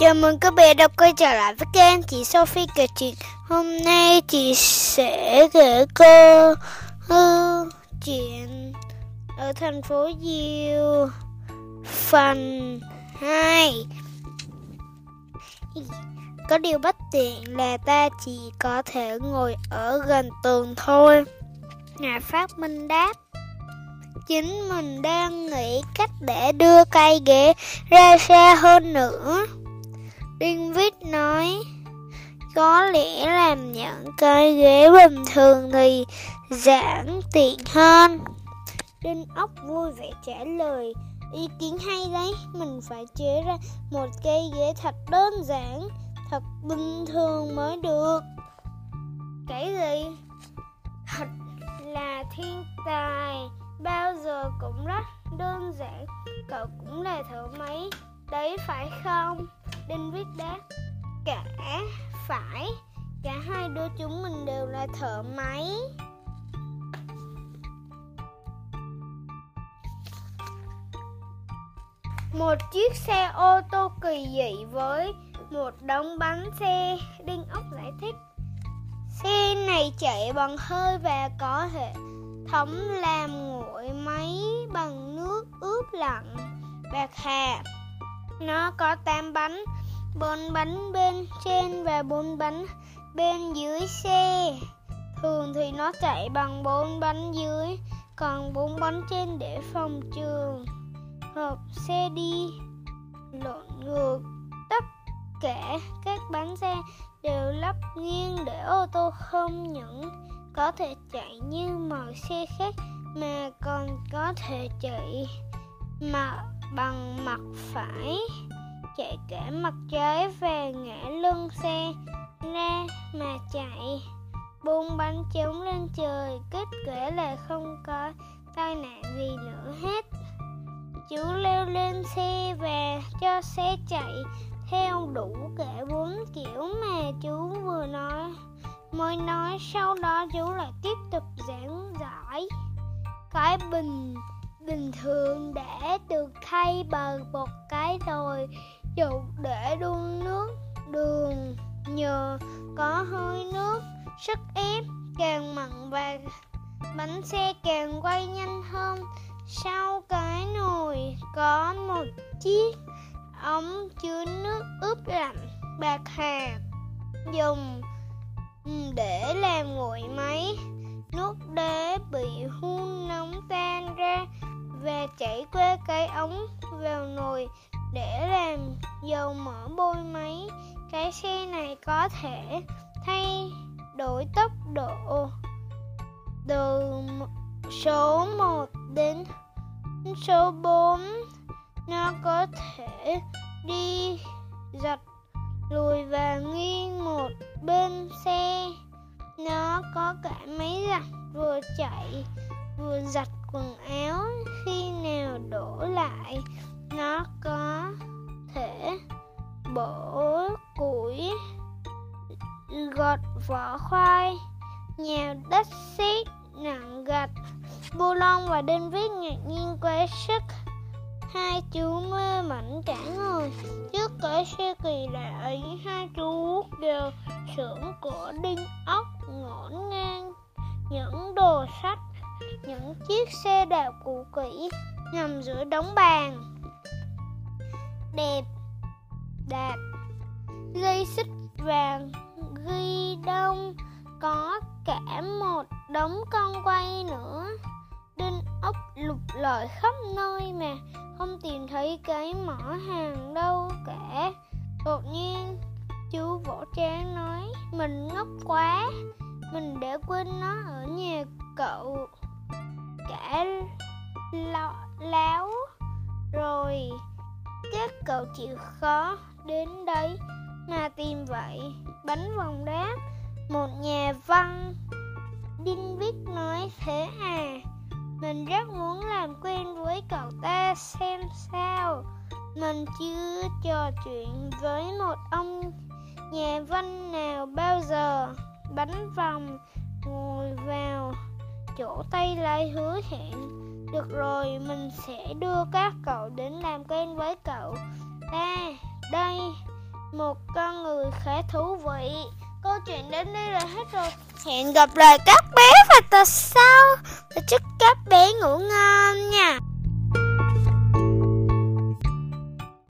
Chào mừng các bé đã quay trở lại với kênh chị Sophie kể chuyện. Hôm nay chị sẽ kể cô hư chuyện ở thành phố Diêu. Phần 2 Có điều bất tiện là ta chỉ có thể ngồi ở gần tường thôi. Nhà phát minh đáp. Chính mình đang nghĩ cách để đưa cây ghế ra xa hơn nữa. Đinh Vít nói Có lẽ làm những cái ghế bình thường thì giản tiện hơn. Đinh ốc vui vẻ trả lời Ý kiến hay đấy, mình phải chế ra một cây ghế thật đơn giản, thật bình thường mới được. Cái gì? Thật là thiên tài, bao giờ cũng rất đơn giản, cậu cũng là thợ máy, đấy, phải không? Đinh viết đáp. Cả phải, Cả hai đứa chúng mình đều là thợ máy. Một chiếc xe ô tô kỳ dị với một đống bánh xe. Đinh ốc giải thích. Xe này chạy bằng hơi và có hệ thống làm nguội máy bằng nước ướp lạnh, bạc hà nó có 8 bánh, 4 bánh bên trên và 4 bánh bên dưới xe. Thường thì nó chạy bằng 4 bánh dưới, còn 4 bánh trên để phòng trường. Hộp xe đi lộn ngược tất cả các bánh xe đều lắp nghiêng để ô tô không những có thể chạy như mọi xe khác mà còn có thể chạy mà bằng mặt phải, chạy cả mặt trái về ngã lưng xe ra mà chạy. Buông bánh trống lên trời, kết quả là không có tai nạn gì nữa hết. Chú leo lên xe và cho xe chạy theo đủ cả bốn kiểu mà chú vừa nói. Mới nói sau đó chú lại tiếp tục giảng giải. Cái bình bình thường đã được thay bằng một cái rồi dùng để đun nước đường. Nhờ có hơi nước, sức ép càng mặn và bánh xe càng quay nhanh hơn. Sau cái nồi có một chiếc ống chứa nước ướp lạnh, bạc hà dùng để làm nguội máy. Nước đế bị hun nóng tan ra chảy qua cái ống vào nồi để làm dầu mỡ bôi máy. Cái xe này có thể thay đổi tốc độ từ số 1 đến số 4. Nó có thể đi giật lùi và nghiêng một bên xe. Nó có cả máy giặt vừa chạy vừa giặt quần áo lại, nó có thể bổ củi, gọt vỏ khoai, nhào đất sét nặng gạch, bu lon và đinh viết ngạc nhiên quá sức. Hai chú mê mẩn cả người. Trước cái xe kỳ lạ ấy hai chú đều xưởng của đinh ốc ngổn ngang, những đồ sách, những chiếc xe đạp cũ kỹ nằm giữa đống bàn. Đẹp. Đạp. Dây xích vàng. Ghi đông. Có cả một đống con quay nữa. Đinh ốc lục lọi khắp nơi mà không tìm thấy cái mỏ hàng đâu cả. Đột nhiên, chú vỗ trán nói, mình ngốc quá. Mình để quên nó ở nhà cậu. Cả láo. Rồi các cậu chịu khó đến đấy mà tìm vậy. Bánh vòng đáp, một nhà văn. Đinh viết nói thế à mình rất muốn làm quen với cậu ta xem sao. Mình chưa trò chuyện với một ông nhà văn nào bao giờ. Bánh vòng ngồi vào, chỗ tay lại hứa hẹn. Được rồi, mình sẽ đưa các cậu đến làm quen với cậu Ta, đây, một con người khá thú vị. Câu chuyện đến đây là hết rồi. Hẹn gặp lại các bé vào tuần sau. Và chúc các bé ngủ ngon nha.